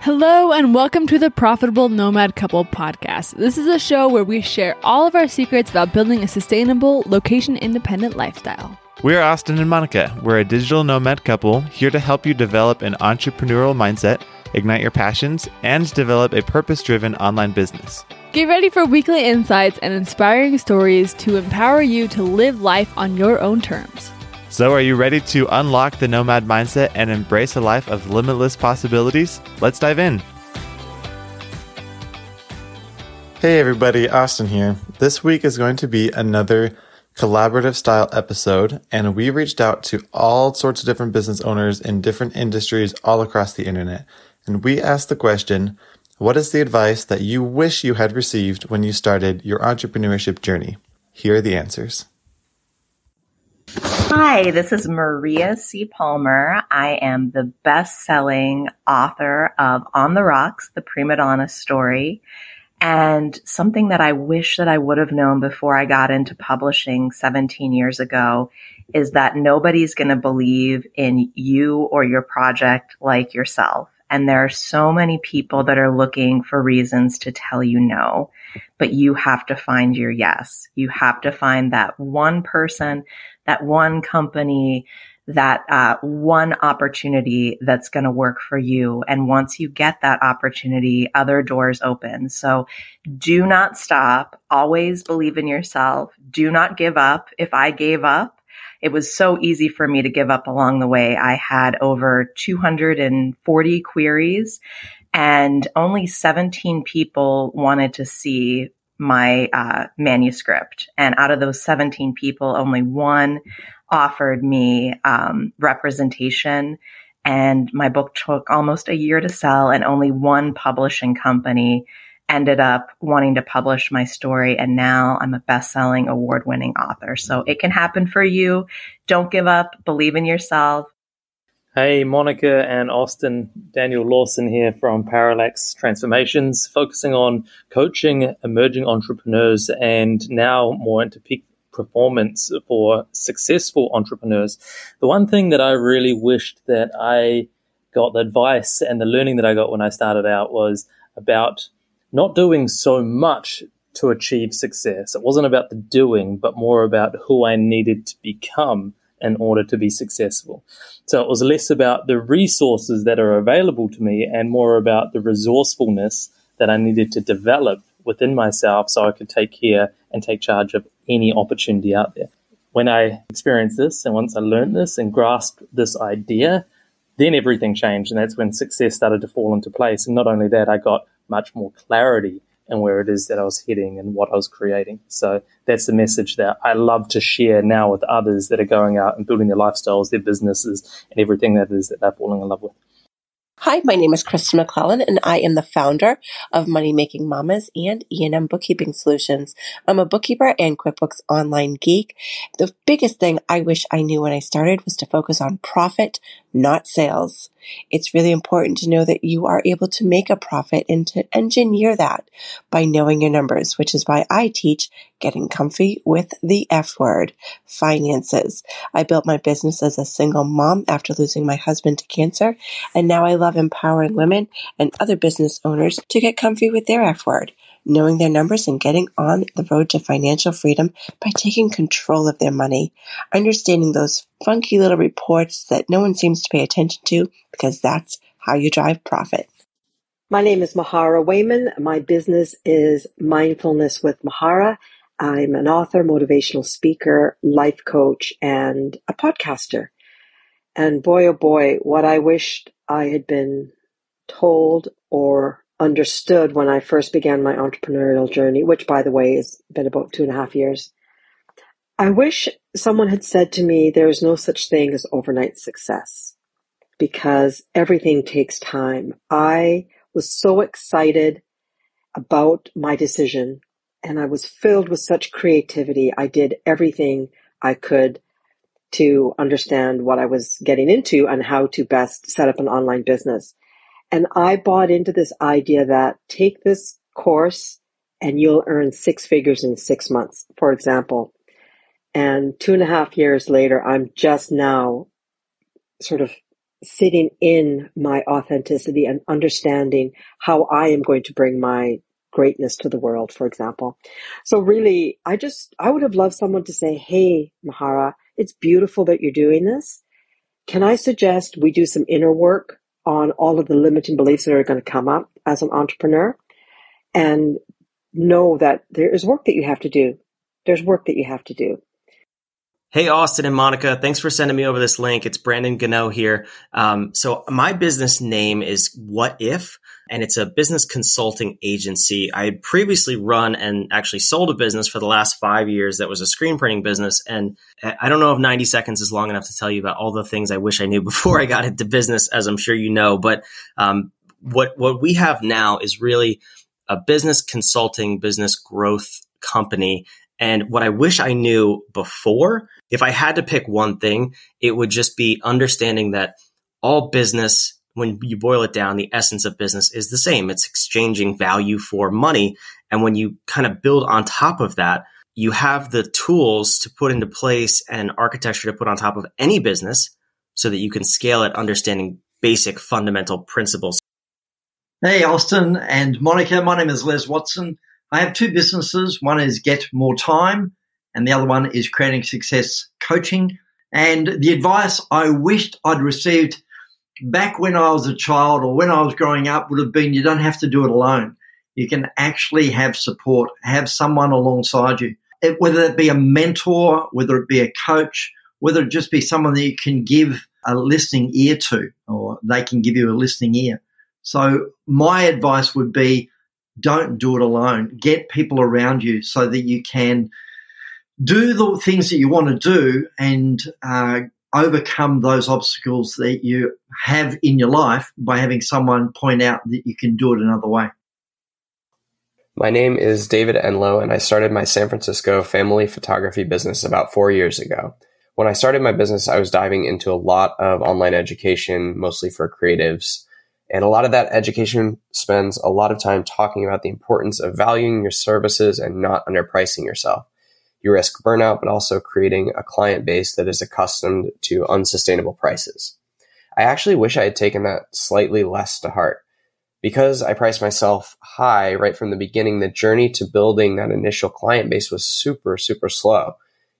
Hello, and welcome to the Profitable Nomad Couple podcast. This is a show where we share all of our secrets about building a sustainable, location independent lifestyle. We're Austin and Monica. We're a digital nomad couple here to help you develop an entrepreneurial mindset, ignite your passions, and develop a purpose driven online business. Get ready for weekly insights and inspiring stories to empower you to live life on your own terms. So, are you ready to unlock the nomad mindset and embrace a life of limitless possibilities? Let's dive in. Hey, everybody, Austin here. This week is going to be another collaborative style episode, and we reached out to all sorts of different business owners in different industries all across the internet. And we asked the question What is the advice that you wish you had received when you started your entrepreneurship journey? Here are the answers. Hi, this is Maria C. Palmer. I am the best selling author of On the Rocks, the Prima Donna story. And something that I wish that I would have known before I got into publishing 17 years ago is that nobody's going to believe in you or your project like yourself. And there are so many people that are looking for reasons to tell you no, but you have to find your yes. You have to find that one person that one company, that uh, one opportunity that's going to work for you. And once you get that opportunity, other doors open. So do not stop. Always believe in yourself. Do not give up. If I gave up, it was so easy for me to give up along the way. I had over 240 queries and only 17 people wanted to see my uh, manuscript. And out of those 17 people, only one offered me um, representation. And my book took almost a year to sell, and only one publishing company ended up wanting to publish my story. And now I'm a best selling award winning author. So it can happen for you. Don't give up, believe in yourself. Hey, Monica and Austin, Daniel Lawson here from Parallax Transformations, focusing on coaching emerging entrepreneurs and now more into peak performance for successful entrepreneurs. The one thing that I really wished that I got the advice and the learning that I got when I started out was about not doing so much to achieve success. It wasn't about the doing, but more about who I needed to become in order to be successful. So it was less about the resources that are available to me and more about the resourcefulness that I needed to develop within myself so I could take care and take charge of any opportunity out there. When I experienced this and once I learned this and grasped this idea, then everything changed and that's when success started to fall into place. And not only that, I got much more clarity and where it is that I was heading and what I was creating. So that's the message that I love to share now with others that are going out and building their lifestyles, their businesses, and everything that is that they're falling in love with. Hi, my name is Kristen McClellan, and I am the founder of Money Making Mamas and E&M Bookkeeping Solutions. I'm a bookkeeper and QuickBooks online geek. The biggest thing I wish I knew when I started was to focus on profit, not sales. It's really important to know that you are able to make a profit and to engineer that by knowing your numbers, which is why I teach getting comfy with the F word, finances. I built my business as a single mom after losing my husband to cancer, and now I love empowering women and other business owners to get comfy with their F word knowing their numbers and getting on the road to financial freedom by taking control of their money, understanding those funky little reports that no one seems to pay attention to because that's how you drive profit. My name is Mahara Wayman. My business is Mindfulness with Mahara. I'm an author, motivational speaker, life coach, and a podcaster. And boy, oh boy, what I wished I had been told or understood when I first began my entrepreneurial journey, which by the way has been about two and a half years. I wish someone had said to me, there is no such thing as overnight success because everything takes time. I was so excited about my decision and I was filled with such creativity. I did everything I could to understand what I was getting into and how to best set up an online business. And I bought into this idea that take this course and you'll earn six figures in six months, for example. And two and a half years later, I'm just now sort of sitting in my authenticity and understanding how I am going to bring my greatness to the world, for example. So really, I just, I would have loved someone to say, Hey, Mahara, it's beautiful that you're doing this. Can I suggest we do some inner work on all of the limiting beliefs that are going to come up as an entrepreneur and know that there is work that you have to do. There's work that you have to do. Hey, Austin and Monica, thanks for sending me over this link. It's Brandon Gano here. Um, so my business name is What If, and it's a business consulting agency. I had previously run and actually sold a business for the last five years that was a screen printing business. And I don't know if 90 seconds is long enough to tell you about all the things I wish I knew before I got into business, as I'm sure you know. But um, what what we have now is really a business consulting, business growth company and what I wish I knew before, if I had to pick one thing, it would just be understanding that all business, when you boil it down, the essence of business is the same. It's exchanging value for money. And when you kind of build on top of that, you have the tools to put into place and architecture to put on top of any business so that you can scale it understanding basic fundamental principles. Hey, Austin and Monica. My name is Les Watson. I have two businesses. One is Get More Time, and the other one is Creating Success Coaching. And the advice I wished I'd received back when I was a child or when I was growing up would have been you don't have to do it alone. You can actually have support, have someone alongside you, it, whether it be a mentor, whether it be a coach, whether it just be someone that you can give a listening ear to, or they can give you a listening ear. So my advice would be don't do it alone. Get people around you so that you can do the things that you want to do and uh, overcome those obstacles that you have in your life by having someone point out that you can do it another way. My name is David Enlow, and I started my San Francisco family photography business about four years ago. When I started my business, I was diving into a lot of online education, mostly for creatives. And a lot of that education spends a lot of time talking about the importance of valuing your services and not underpricing yourself. You risk burnout, but also creating a client base that is accustomed to unsustainable prices. I actually wish I had taken that slightly less to heart. Because I priced myself high right from the beginning, the journey to building that initial client base was super, super slow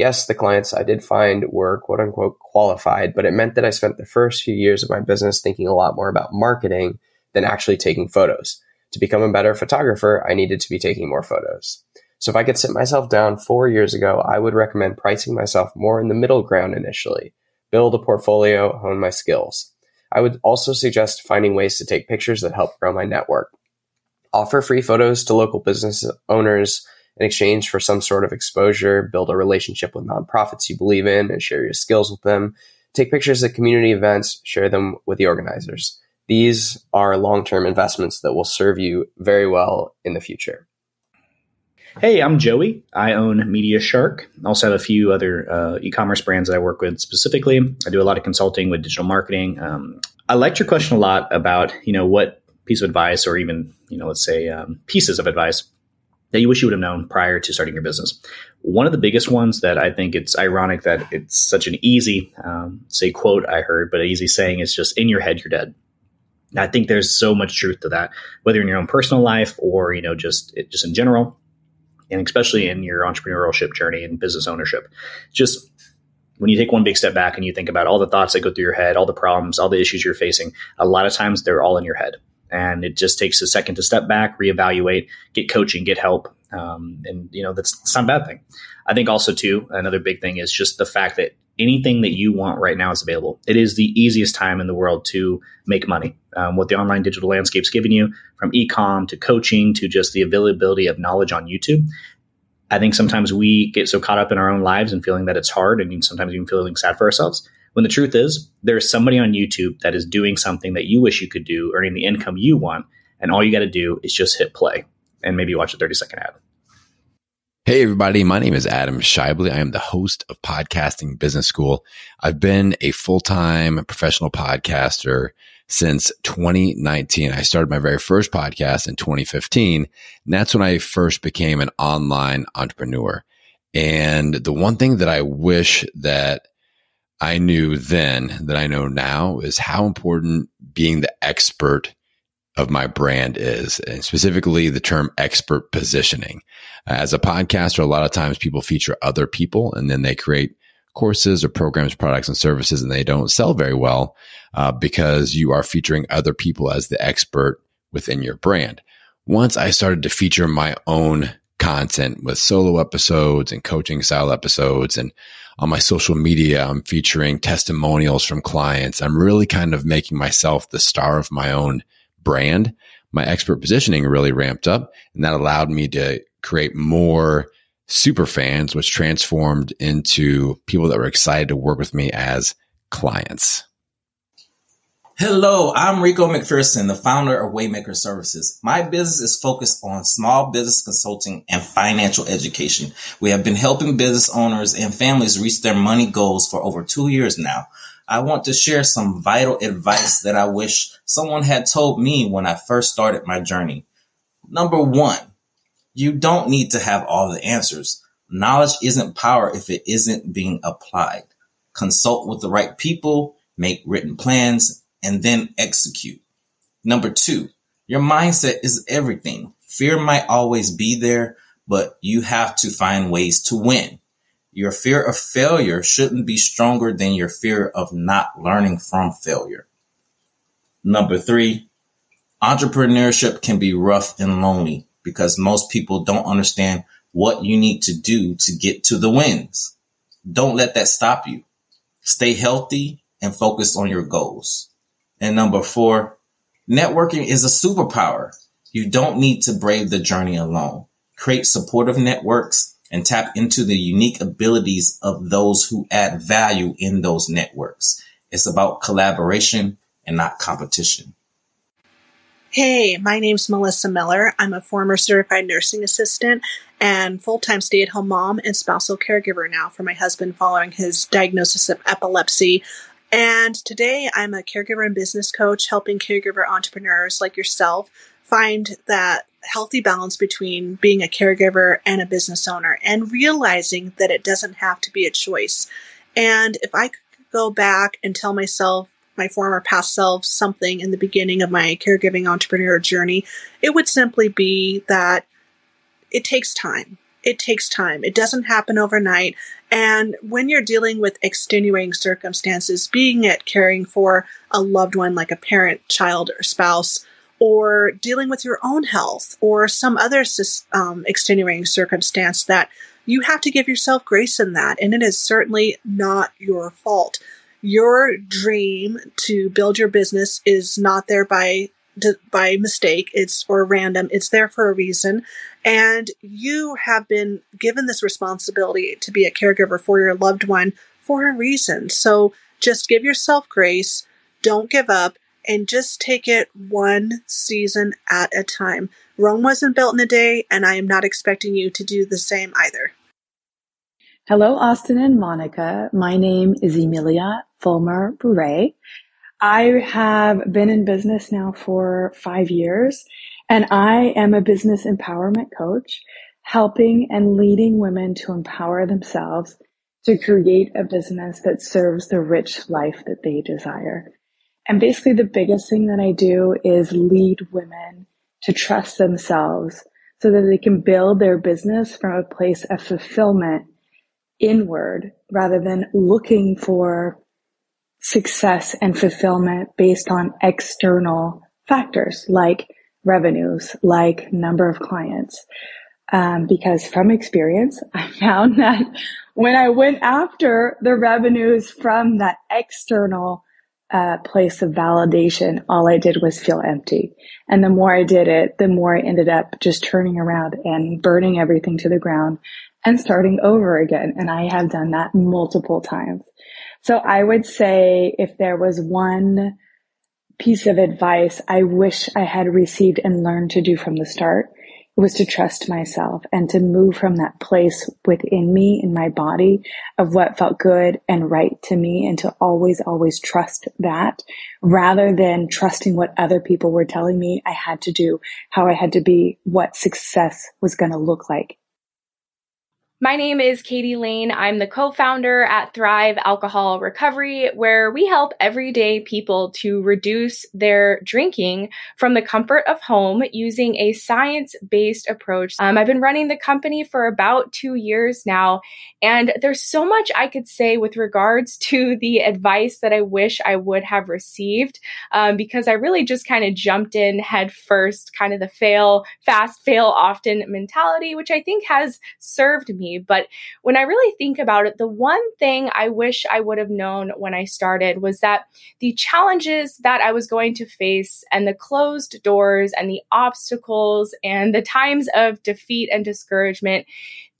yes, the clients I did find were quote unquote qualified, but it meant that I spent the first few years of my business thinking a lot more about marketing than actually taking photos. To become a better photographer, I needed to be taking more photos. So if I could sit myself down four years ago, I would recommend pricing myself more in the middle ground initially, build a portfolio, hone my skills. I would also suggest finding ways to take pictures that help grow my network. Offer free photos to local business owners in exchange for some sort of exposure, build a relationship with nonprofits you believe in and share your skills with them. Take pictures at community events, share them with the organizers. These are long term investments that will serve you very well in the future. Hey, I'm Joey. I own Media Shark. I also have a few other uh, e commerce brands that I work with specifically. I do a lot of consulting with digital marketing. Um, I liked your question a lot about, you know, what piece of advice or even, you know, let's say um, pieces of advice that you wish you would have known prior to starting your business. One of the biggest ones that I think it's ironic that it's such an easy, um, say, quote I heard, but an easy saying is just in your head, you're dead. I think there's so much truth to that, whether in your own personal life or, you know, just, just in general, and especially in your entrepreneurship journey and business ownership. Just when you take one big step back and you think about all the thoughts that go through your head, all the problems, all the issues you're facing, a lot of times they're all in your head and it just takes a second to step back, reevaluate, get coaching, get help, um, and you know that's, that's not a bad thing. I think also too another big thing is just the fact that anything that you want right now is available. It is the easiest time in the world to make money. Um, what the online digital landscape's giving you, from e-com to coaching to just the availability of knowledge on YouTube. I think sometimes we get so caught up in our own lives and feeling that it's hard, and sometimes even feeling sad for ourselves when the truth is, there's somebody on YouTube that is doing something that you wish you could do, earning the income you want, and all you got to do is just hit play and maybe watch a 30 second ad. Hey, everybody. My name is Adam Schaeuble. I am the host of Podcasting Business School. I've been a full time professional podcaster since 2019. I started my very first podcast in 2015. And that's when I first became an online entrepreneur. And the one thing that I wish that I knew then that I know now is how important being the expert of my brand is, and specifically the term expert positioning. As a podcaster, a lot of times people feature other people and then they create courses or programs, products and services, and they don't sell very well uh, because you are featuring other people as the expert within your brand. Once I started to feature my own content with solo episodes and coaching style episodes and on my social media, I'm featuring testimonials from clients. I'm really kind of making myself the star of my own brand. My expert positioning really ramped up and that allowed me to create more super fans, which transformed into people that were excited to work with me as clients. Hello, I'm Rico McPherson, the founder of Waymaker Services. My business is focused on small business consulting and financial education. We have been helping business owners and families reach their money goals for over two years now. I want to share some vital advice that I wish someone had told me when I first started my journey. Number one, you don't need to have all the answers. Knowledge isn't power if it isn't being applied. Consult with the right people, make written plans, and then execute. Number two, your mindset is everything. Fear might always be there, but you have to find ways to win. Your fear of failure shouldn't be stronger than your fear of not learning from failure. Number three, entrepreneurship can be rough and lonely because most people don't understand what you need to do to get to the wins. Don't let that stop you. Stay healthy and focus on your goals. And number four, networking is a superpower. You don't need to brave the journey alone. Create supportive networks and tap into the unique abilities of those who add value in those networks. It's about collaboration and not competition. Hey, my name's Melissa Miller. I'm a former certified nursing assistant and full time stay at home mom and spousal caregiver now for my husband following his diagnosis of epilepsy and today I'm a caregiver and business coach helping caregiver entrepreneurs like yourself find that healthy balance between being a caregiver and a business owner and realizing that it doesn't have to be a choice. And if I could go back and tell myself, my former past self, something in the beginning of my caregiving entrepreneur journey, it would simply be that it takes time it takes time. It doesn't happen overnight. And when you're dealing with extenuating circumstances, being it caring for a loved one like a parent, child, or spouse, or dealing with your own health or some other um, extenuating circumstance that you have to give yourself grace in that. And it is certainly not your fault. Your dream to build your business is not there by by mistake. It's or random. It's there for a reason. And you have been given this responsibility to be a caregiver for your loved one for a reason. So just give yourself grace. Don't give up and just take it one season at a time. Rome wasn't built in a day and i am not expecting you to do the same either. Hello austin and monica. My name is emilia fulmer bure. I have been in business now for five years and I am a business empowerment coach, helping and leading women to empower themselves to create a business that serves the rich life that they desire. And basically the biggest thing that I do is lead women to trust themselves so that they can build their business from a place of fulfillment inward rather than looking for success and fulfillment based on external factors like revenues, like number of clients. Um, because from experience, I found that when I went after the revenues from that external uh, place of validation, all I did was feel empty. And the more I did it, the more I ended up just turning around and burning everything to the ground and starting over again. And I have done that multiple times. So I would say if there was one piece of advice I wish I had received and learned to do from the start, it was to trust myself and to move from that place within me in my body of what felt good and right to me and to always, always trust that rather than trusting what other people were telling me I had to do, how I had to be, what success was going to look like. My name is Katie Lane. I'm the co founder at Thrive Alcohol Recovery, where we help everyday people to reduce their drinking from the comfort of home using a science based approach. Um, I've been running the company for about two years now, and there's so much I could say with regards to the advice that I wish I would have received um, because I really just kind of jumped in head first, kind of the fail fast, fail often mentality, which I think has served but when I really think about it, the one thing I wish I would have known when I started was that the challenges that I was going to face and the closed doors and the obstacles and the times of defeat and discouragement,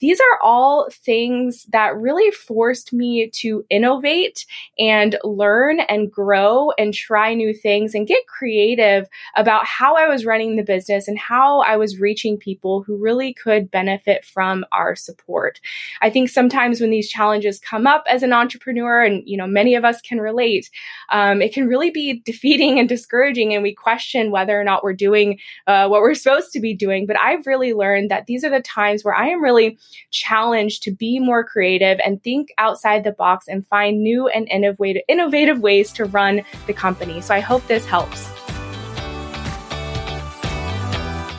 these are all things that really forced me to innovate and learn and grow and try new things and get creative about how I was running the business and how I was reaching people who really could benefit from our support. I think sometimes when these challenges come up as an entrepreneur, and you know, many of us can relate, um, it can really be defeating and discouraging, and we question whether or not we're doing uh, what we're supposed to be doing. But I've really learned that these are the times where I am really challenged to be more creative and think outside the box and find new and innovative, innovative ways to run the company. So I hope this helps.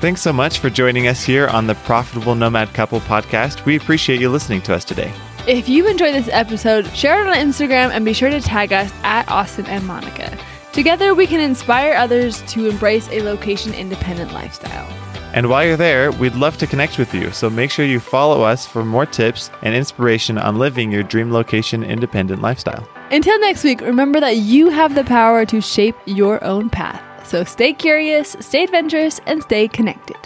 Thanks so much for joining us here on the Profitable Nomad Couple podcast. We appreciate you listening to us today. If you enjoyed this episode, share it on Instagram and be sure to tag us at Austin and Monica. Together, we can inspire others to embrace a location independent lifestyle. And while you're there, we'd love to connect with you. So make sure you follow us for more tips and inspiration on living your dream location independent lifestyle. Until next week, remember that you have the power to shape your own path. So stay curious, stay adventurous, and stay connected.